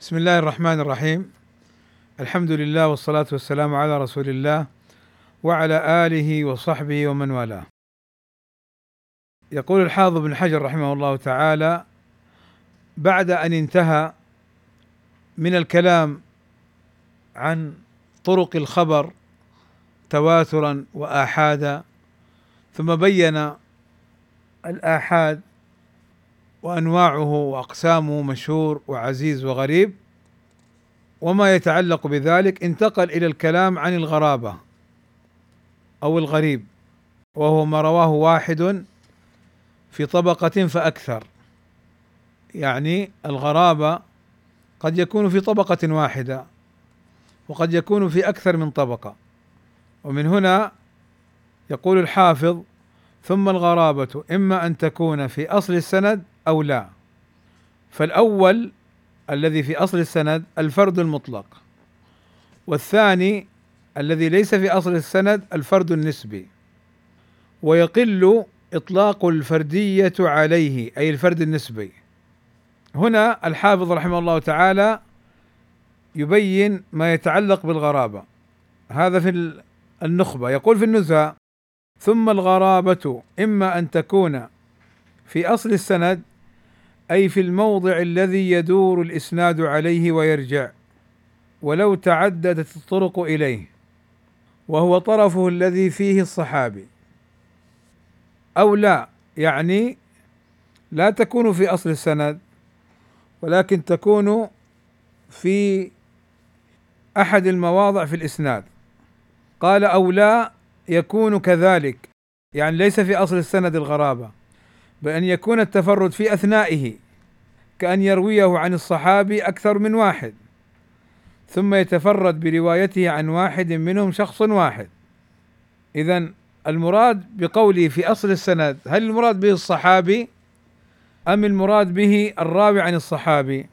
بسم الله الرحمن الرحيم الحمد لله والصلاة والسلام على رسول الله وعلى آله وصحبه ومن والاه يقول الحافظ بن حجر رحمه الله تعالى بعد أن انتهى من الكلام عن طرق الخبر تواترا وآحادا ثم بين الآحاد وأنواعه وأقسامه مشهور وعزيز وغريب. وما يتعلق بذلك انتقل إلى الكلام عن الغرابة أو الغريب وهو ما رواه واحد في طبقة فأكثر. يعني الغرابة قد يكون في طبقة واحدة وقد يكون في أكثر من طبقة. ومن هنا يقول الحافظ ثم الغرابة إما أن تكون في أصل السند أو لا. فالأول الذي في أصل السند الفرد المطلق والثاني الذي ليس في أصل السند الفرد النسبي ويقل إطلاق الفردية عليه أي الفرد النسبي. هنا الحافظ رحمه الله تعالى يبين ما يتعلق بالغرابة. هذا في النخبة. يقول في النزهة ثم الغرابة إما أن تكون في أصل السند أي في الموضع الذي يدور الإسناد عليه ويرجع ولو تعددت الطرق إليه وهو طرفه الذي فيه الصحابي. أو لا يعني لا تكون في أصل السند ولكن تكون في أحد المواضع في الإسناد. قال أو لا يكون كذلك يعني ليس في أصل السند الغرابة. بأن يكون التفرد في أثنائه كأن يرويه عن الصحابي أكثر من واحد ثم يتفرد بروايته عن واحد منهم شخص واحد. إذا المراد بقوله في أصل السند هل المراد به الصحابي؟ أم المراد به الراوي عن الصحابي؟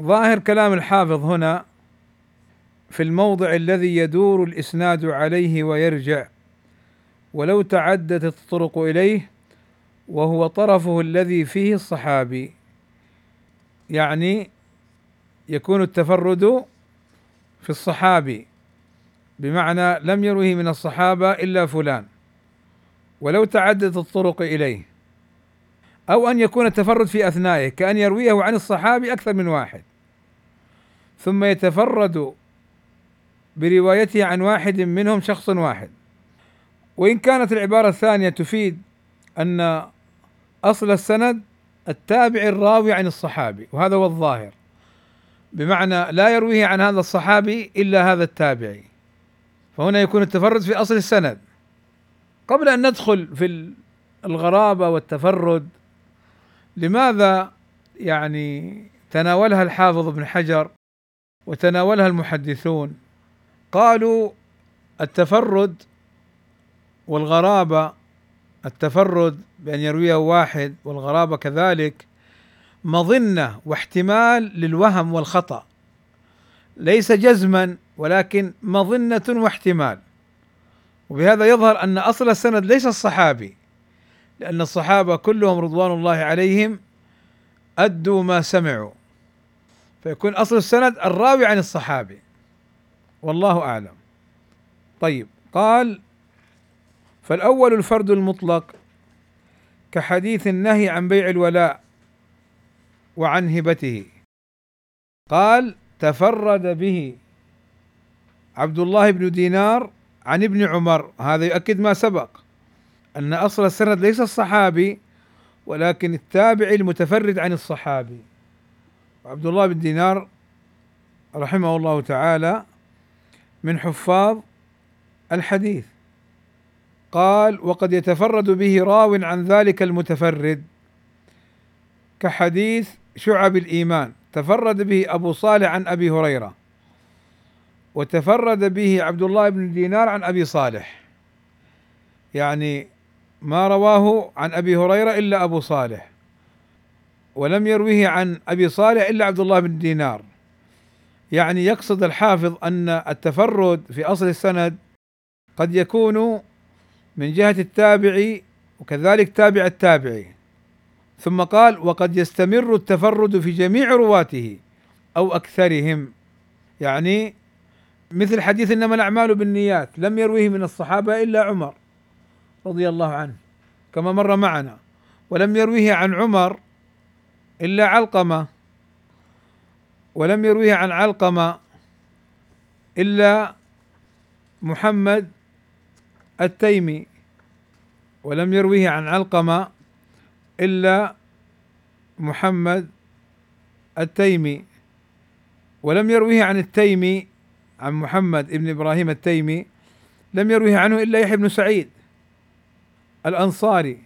ظاهر كلام الحافظ هنا في الموضع الذي يدور الإسناد عليه ويرجع ولو تعددت الطرق إليه وهو طرفه الذي فيه الصحابي. يعني يكون التفرد في الصحابي بمعنى لم يروه من الصحابة إلا فلان. ولو تعددت الطرق إليه. أو أن يكون التفرد في أثنائه كأن يرويه عن الصحابي أكثر من واحد. ثم يتفرد بروايته عن واحد منهم شخص واحد. وإن كانت العبارة الثانية تفيد أن أصل السند التابع الراوي عن الصحابي وهذا هو الظاهر. بمعنى لا يرويه عن هذا الصحابي إلا هذا التابعي. فهنا يكون التفرد في أصل السند. قبل أن ندخل في الغرابة والتفرد لماذا يعني تناولها الحافظ ابن حجر وتناولها المحدثون؟ قالوا التفرد والغرابة التفرد بأن يرويه واحد والغرابة كذلك مظنة واحتمال للوهم والخطأ. ليس جزما ولكن مظنة واحتمال. وبهذا يظهر أن أصل السند ليس الصحابي لأن الصحابة كلهم رضوان الله عليهم أدوا ما سمعوا. فيكون أصل السند الراوي عن الصحابي. والله أعلم. طيب قال فالأول الفرد المطلق كحديث النهي عن بيع الولاء وعن هبته قال تفرد به عبد الله بن دينار عن ابن عمر. هذا يؤكد ما سبق أن أصل السند ليس الصحابي ولكن التابع المتفرد عن الصحابي. عبد الله بن دينار رحمه الله تعالى من حفاظ الحديث. قال وقد يتفرد به راو عن ذلك المتفرد. كحديث شعب الإيمان. تفرد به أبو صالح عن أبي هريرة. وتفرد به عبد الله بن دينار عن أبي صالح. يعني ما رواه عن أبي هريرة إلا أبو صالح. ولم يرويه عن أبي صالح إلا عبد الله بن دينار. يعني يقصد الحافظ أن التفرد في أصل السند قد يكون من جهة التابعي وكذلك تابع التابعي. ثم قال وقد يستمر التفرد في جميع رواته أو أكثرهم. يعني مثل حديث إنما الأعمال بالنيات لم يرويه من الصحابة إلا عمر رضي الله عنه كما مر معنا. ولم يرويه عن عمر إلا علقمة. ولم يرويه عن علقمة إلا محمد التيمي ولم يرويه عن علقمة إلا محمد التيمي. ولم يرويه عن التيمي عن محمد بن إبراهيم التيمي لم يرويه عنه إلا يحيى بن سعيد الأنصاري.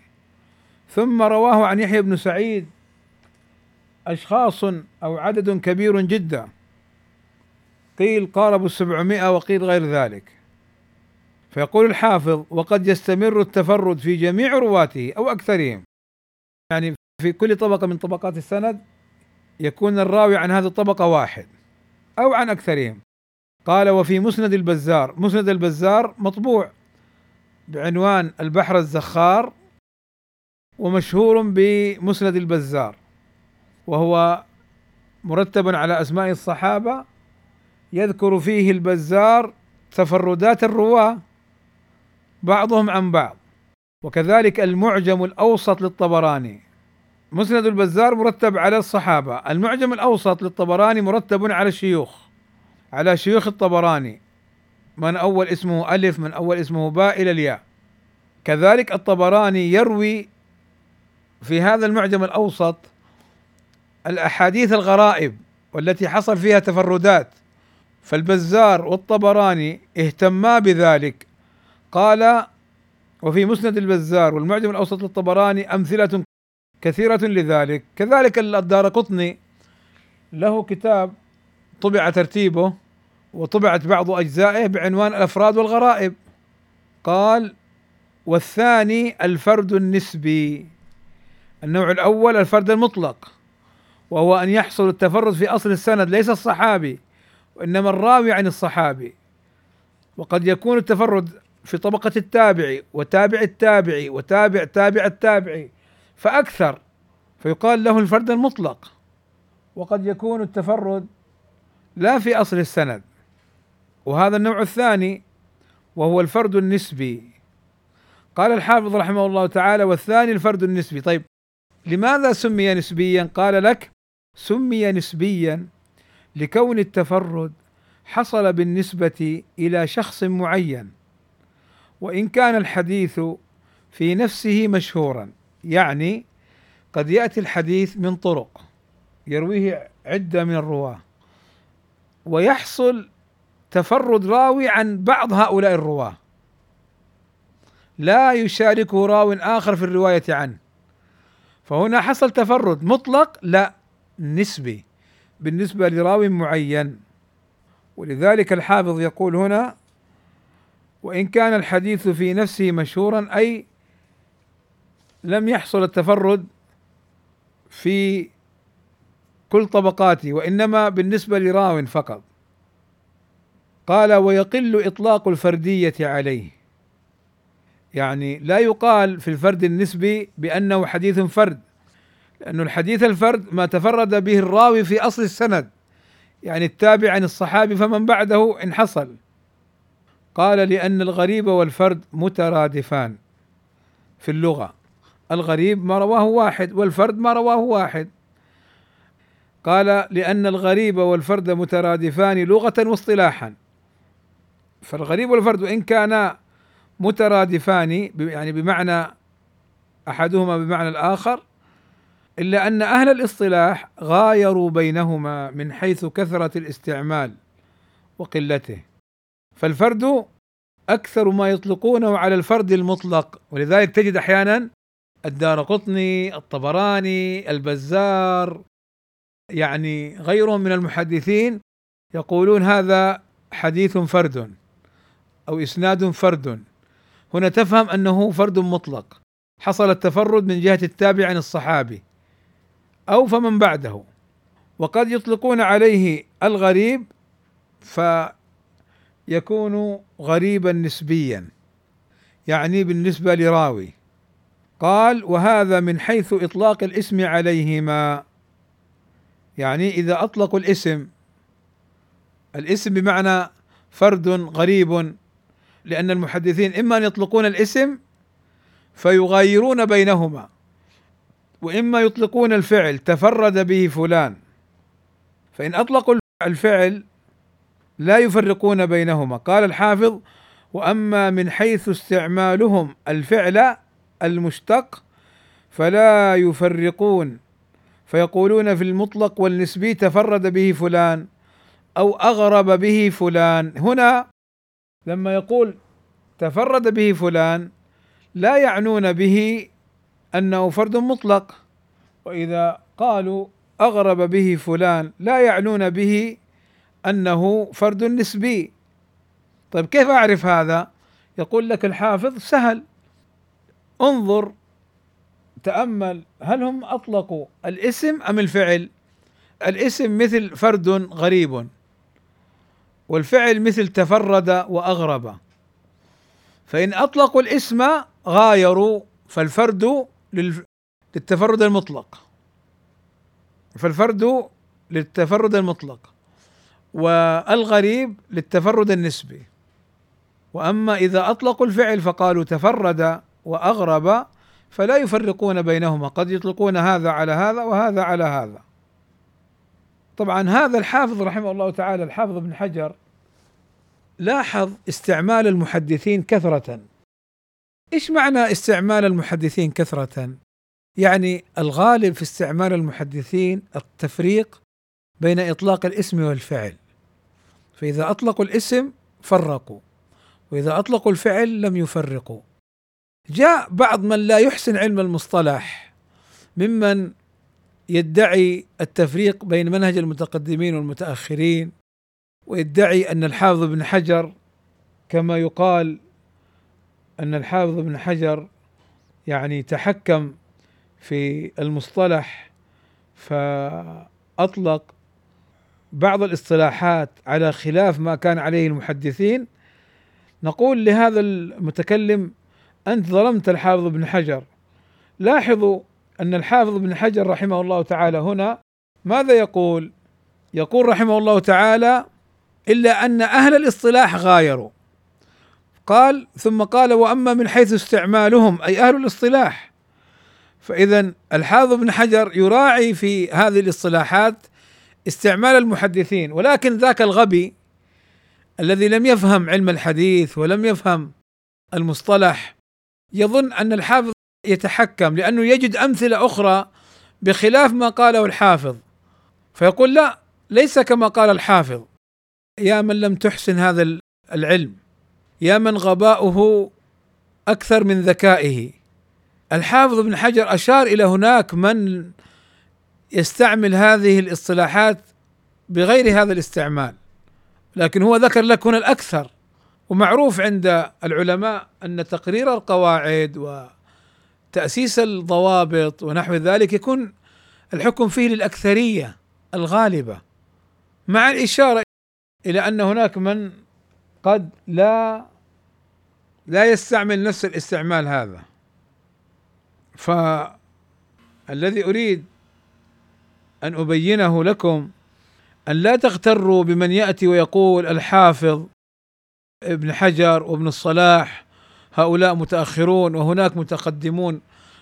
ثم رواه عن يحيى بن سعيد أشخاص أو عدد كبير جدا. قيل قاربوا السبعمائة وقيل غير ذلك. فيقول الحافظ وقد يستمر التفرد في جميع رواته أو أكثرهم. يعني في كل طبقة من طبقات السند يكون الراوي عن هذه الطبقة واحد أو عن أكثرهم. قال وفي مسند البزار مسند البزار مطبوع بعنوان البحر الزخار ومشهور بمسند البزار وهو مرتب على أسماء الصحابة يذكر فيه البزار تفردات الرواة بعضهم عن بعض. وكذلك المعجم الأوسط للطبراني. مسند البزار مرتب على الصحابة. المعجم الأوسط للطبراني مرتب على الشيوخ على شيوخ الطبراني. من أول اسمه ألف من أول اسمه باء إلى الياء. كذلك الطبراني يروي في هذا المعجم الأوسط الأحاديث الغرائب والتي حصل فيها تفردات. فالبزار والطبراني اهتما بذلك. قال وفي مسند البزار والمعجم الأوسط للطبراني أمثلة كثيرة لذلك. كذلك الدار قطني له كتاب طبع ترتيبه وطبعت بعض أجزائه بعنوان الأفراد والغرائب. قال والثاني الفرد النسبي. النوع الأول الفرد المطلق وهو أن يحصل التفرد في أصل السند ليس الصحابي وإنما الراوي عن الصحابي. وقد يكون التفرد في طبقة التابعي وتابع التابعي وتابع تابع التابعي. فأكثر فيقال له الفرد المطلق. وقد يكون التفرد لا في أصل السند. وهذا النوع الثاني وهو الفرد النسبي. قال الحافظ رحمه الله تعالى والثاني الفرد النسبي. طيب لماذا سمي نسبيا؟ قال لك سمي نسبيا لكون التفرد حصل بالنسبة إلى شخص معين. وإن كان الحديث في نفسه مشهورا يعني قد يأتي الحديث من طرق يرويه عدة من الرواة ويحصل تفرد راوي عن بعض هؤلاء الرواة. لا يشاركه راو آخر في الرواية عنه. فهنا حصل تفرد مطلق لا نسبي بالنسبة لراو معين. ولذلك الحافظ يقول هنا وإن كان الحديث في نفسه مشهورا أي لم يحصل التفرد في كل طبقاته وإنما بالنسبة لراو فقط. قال ويقل إطلاق الفردية عليه. يعني لا يقال في الفرد النسبي بأنه حديث فرد لأن الحديث الفرد ما تفرد به الراوي في أصل السند. يعني التابع عن الصحابي فمن بعده إن حصل. قال لأن الغريب والفرد مترادفان في اللغة. الغريب ما رواه واحد والفرد ما رواه واحد. قال لأن الغريب والفرد مترادفان لغة واصطلاحا. فالغريب والفرد وإن كانا مترادفان يعني بمعنى أحدهما بمعنى الآخر إلا أن أهل الاصطلاح غايروا بينهما من حيث كثرة الاستعمال وقلته. فالفرد أكثر ما يطلقونه على الفرد المطلق ولذلك تجد أحيانا الدار قطني الطبراني البزار يعني غيرهم من المحدثين يقولون هذا حديث فرد أو إسناد فرد. هنا تفهم أنه فرد مطلق. حصل التفرد من جهة التابع عن الصحابي أو فمن بعده. وقد يطلقون عليه الغريب فيكون غريبا نسبيا يعني بالنسبة لراوي. قال وهذا من حيث إطلاق الاسم عليهما. يعني إذا أطلقوا الاسم الاسم بمعنى فرد غريب لأن المحدثين إما أن يطلقون الاسم فيغايرون بينهما وإما يطلقون الفعل تفرد به فلان فإن أطلقوا الفعل لا يفرقون بينهما. قال الحافظ وأما من حيث استعمالهم الفعل المشتق فلا يفرقون. فيقولون في المطلق والنسبي تفرد به فلان أو أغرب به فلان. هنا لما يقول تفرد به فلان لا يعنون به أنه فرد مطلق. وإذا قالوا أغرب به فلان لا يعنون به أنه فرد نسبي. طيب كيف أعرف هذا؟ يقول لك الحافظ سهل. انظر تأمل هل هم أطلقوا الاسم أم الفعل؟ الاسم مثل فرد غريب والفعل مثل تفرد وأغرب. فإن أطلقوا الاسم غايروا فالفرد للتفرد المطلق. فالفرد للتفرد المطلق. والغريب للتفرد النسبي. وأما إذا أطلقوا الفعل فقالوا تفرد وأغرب فلا يفرقون بينهما. قد يطلقون هذا على هذا وهذا على هذا. طبعا هذا الحافظ رحمه الله تعالى الحافظ ابن حجر لاحظ استعمال المحدثين كثرة. إيش معنى استعمال المحدثين كثرة؟ يعني الغالب في استعمال المحدثين التفريق بين إطلاق الاسم والفعل. فإذا أطلقوا الاسم فرقوا وإذا أطلقوا الفعل لم يفرقوا. جاء بعض من لا يحسن علم المصطلح ممن يدعي التفريق بين منهج المتقدمين والمتأخرين ويدعي أن الحافظ بن حجر كما يقال أن الحافظ بن حجر يعني تحكم في المصطلح فأطلق بعض الاصطلاحات على خلاف ما كان عليه المحدثين نقول لهذا المتكلم أنت ظلمت الحافظ ابن حجر. لاحظوا أن الحافظ ابن حجر رحمه الله تعالى هنا ماذا يقول؟ يقول رحمه الله تعالى إلا أن أهل الاصطلاح غايروا قال ثم قال وأما من حيث استعمالهم أي أهل الاصطلاح فاذا الحافظ ابن حجر يراعي في هذه الاصطلاحات استعمال المحدثين ولكن ذاك الغبي الذي لم يفهم علم الحديث ولم يفهم المصطلح يظن أن الحافظ يتحكم لأنه يجد أمثلة أخرى بخلاف ما قاله الحافظ. فيقول لا ليس كما قال الحافظ يا من لم تحسن هذا العلم يا من غباؤه أكثر من ذكائه. الحافظ ابن حجر أشار إلى هناك من يستعمل هذه الاصطلاحات بغير هذا الاستعمال لكن هو ذكر لك هنا الأكثر. ومعروف عند العلماء أن تقرير القواعد وتأسيس الضوابط ونحو ذلك يكون الحكم فيه للأكثرية الغالبة مع الإشارة إلى أن هناك من قد لا لا يستعمل نفس الاستعمال هذا. فالذي أريد أن أبينه لكم أن لا تغتروا بمن يأتي ويقول الحافظ ابن حجر وابن الصلاح هؤلاء متأخرون وهناك متقدمون.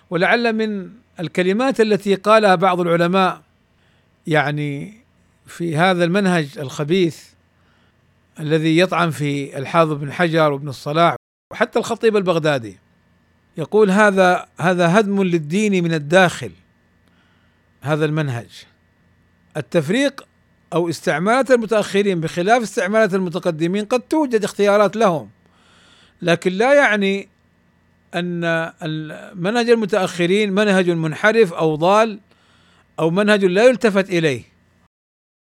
ولعل من الكلمات التي قالها بعض العلماء يعني في هذا المنهج الخبيث الذي يطعن في الحافظ بن حجر وابن الصلاح وحتى الخطيب البغدادي يقول هذا هذا هدم للدين من الداخل هذا المنهج. التفريق أو استعمالات المتأخرين بخلاف استعمالات المتقدمين قد توجد اختيارات لهم. لكن لا يعني أن منهج المتأخرين منهج منحرف أو ضال أو منهج لا يلتفت إليه.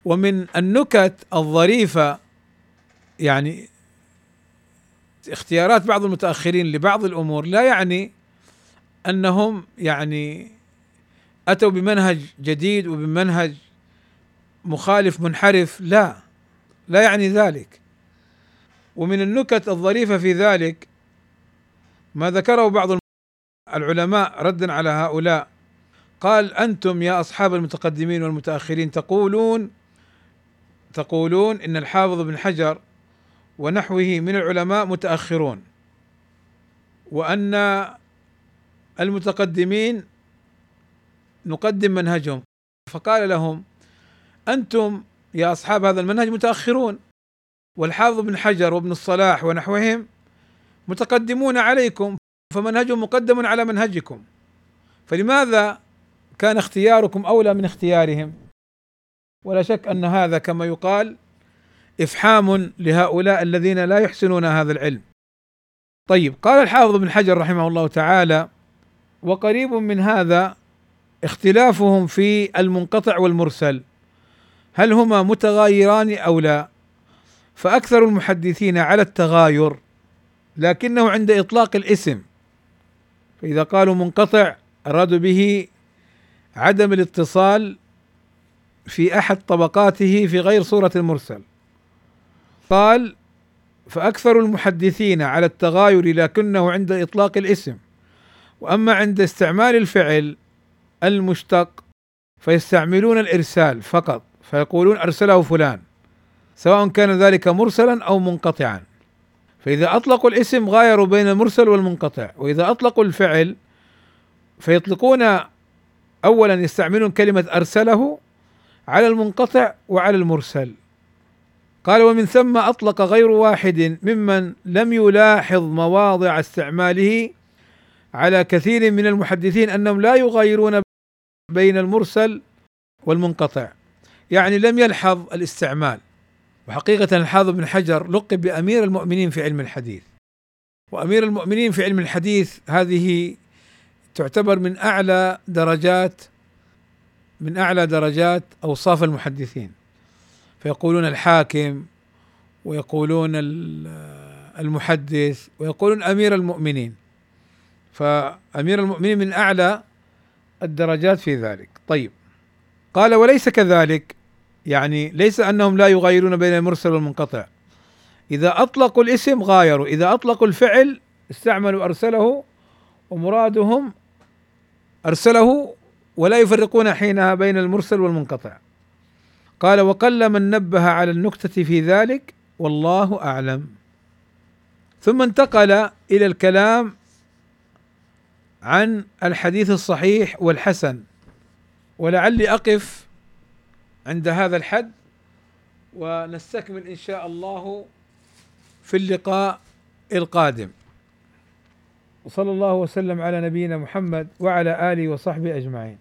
ومن النكت الظريفة يعني اختيارات بعض المتأخرين لبعض الأمور لا يعني أنهم يعني أتوا بمنهج جديد وبمنهج مخالف منحرف لا. لا يعني ذلك. ومن النكت الظريفة في ذلك ما ذكره بعض العلماء ردا على هؤلاء. قال أنتم يا أصحاب المتقدمين والمتأخرين تقولون تقولون إن الحافظ بن حجر ونحوه من العلماء متأخرون وأن المتقدمين نقدم منهجهم. فقال لهم أنتم يا أصحاب هذا المنهج متأخرون والحافظ بن حجر وابن الصلاح ونحوهم متقدمون عليكم فمنهجهم مقدم على منهجكم. فلماذا كان اختياركم أولى من اختيارهم؟ ولا شك أن هذا كما يقال إفحام لهؤلاء الذين لا يحسنون هذا العلم. طيب قال الحافظ بن حجر رحمه الله تعالى وقريب من هذا اختلافهم في المنقطع والمرسل. هل هما متغايران أو لا؟ فأكثر المحدثين على التغاير لكنه عند إطلاق الاسم. فإذا قالوا منقطع أرادوا به عدم الاتصال في أحد طبقاته في غير صورة المرسل. قال فأكثر المحدثين على التغاير لكنه عند إطلاق الاسم. وأما عند استعمال الفعل المشتق فيستعملون الإرسال فقط. فيقولون أرسله فلان سواء كان ذلك مرسلا أو منقطعا. فإذا اطلقوا الاسم غايروا بين المرسل والمنقطع وإذا أطلقوا الفعل فيطلقون اولا يستعملون كلمة أرسله على المنقطع وعلى المرسل. قال ومن ثم أطلق غير واحد ممن لم يلاحظ مواضع استعماله على كثير من المحدثين أنهم لا يغايرون بين المرسل والمنقطع. يعني لم يلحظ الاستعمال. وحقيقة الحافظ بن حجر لقب بأمير المؤمنين في علم الحديث. وأمير المؤمنين في علم الحديث هذه تعتبر من أعلى درجات من أعلى درجات أوصاف المحدثين. فيقولون الحاكم ويقولون المحدث ويقولون أمير المؤمنين. فأمير المؤمنين من أعلى الدرجات في ذلك. طيب. قال وليس كذلك. يعني ليس أنهم لا يغايرون بين المرسل والمنقطع. إذا أطلقوا الاسم غايروا إذا أطلقوا الفعل استعملوا أرسله ومرادهم أرسله ولا يفرقون حينها بين المرسل والمنقطع. قال وقل من نبه على النكتة في ذلك والله أعلم. ثم انتقل إلى الكلام عن الحديث الصحيح والحسن. ولعلي أقف عند هذا الحد ونستكمل إن شاء الله في اللقاء القادم. وصلى الله وسلم على نبينا محمد وعلى آله وصحبه أجمعين.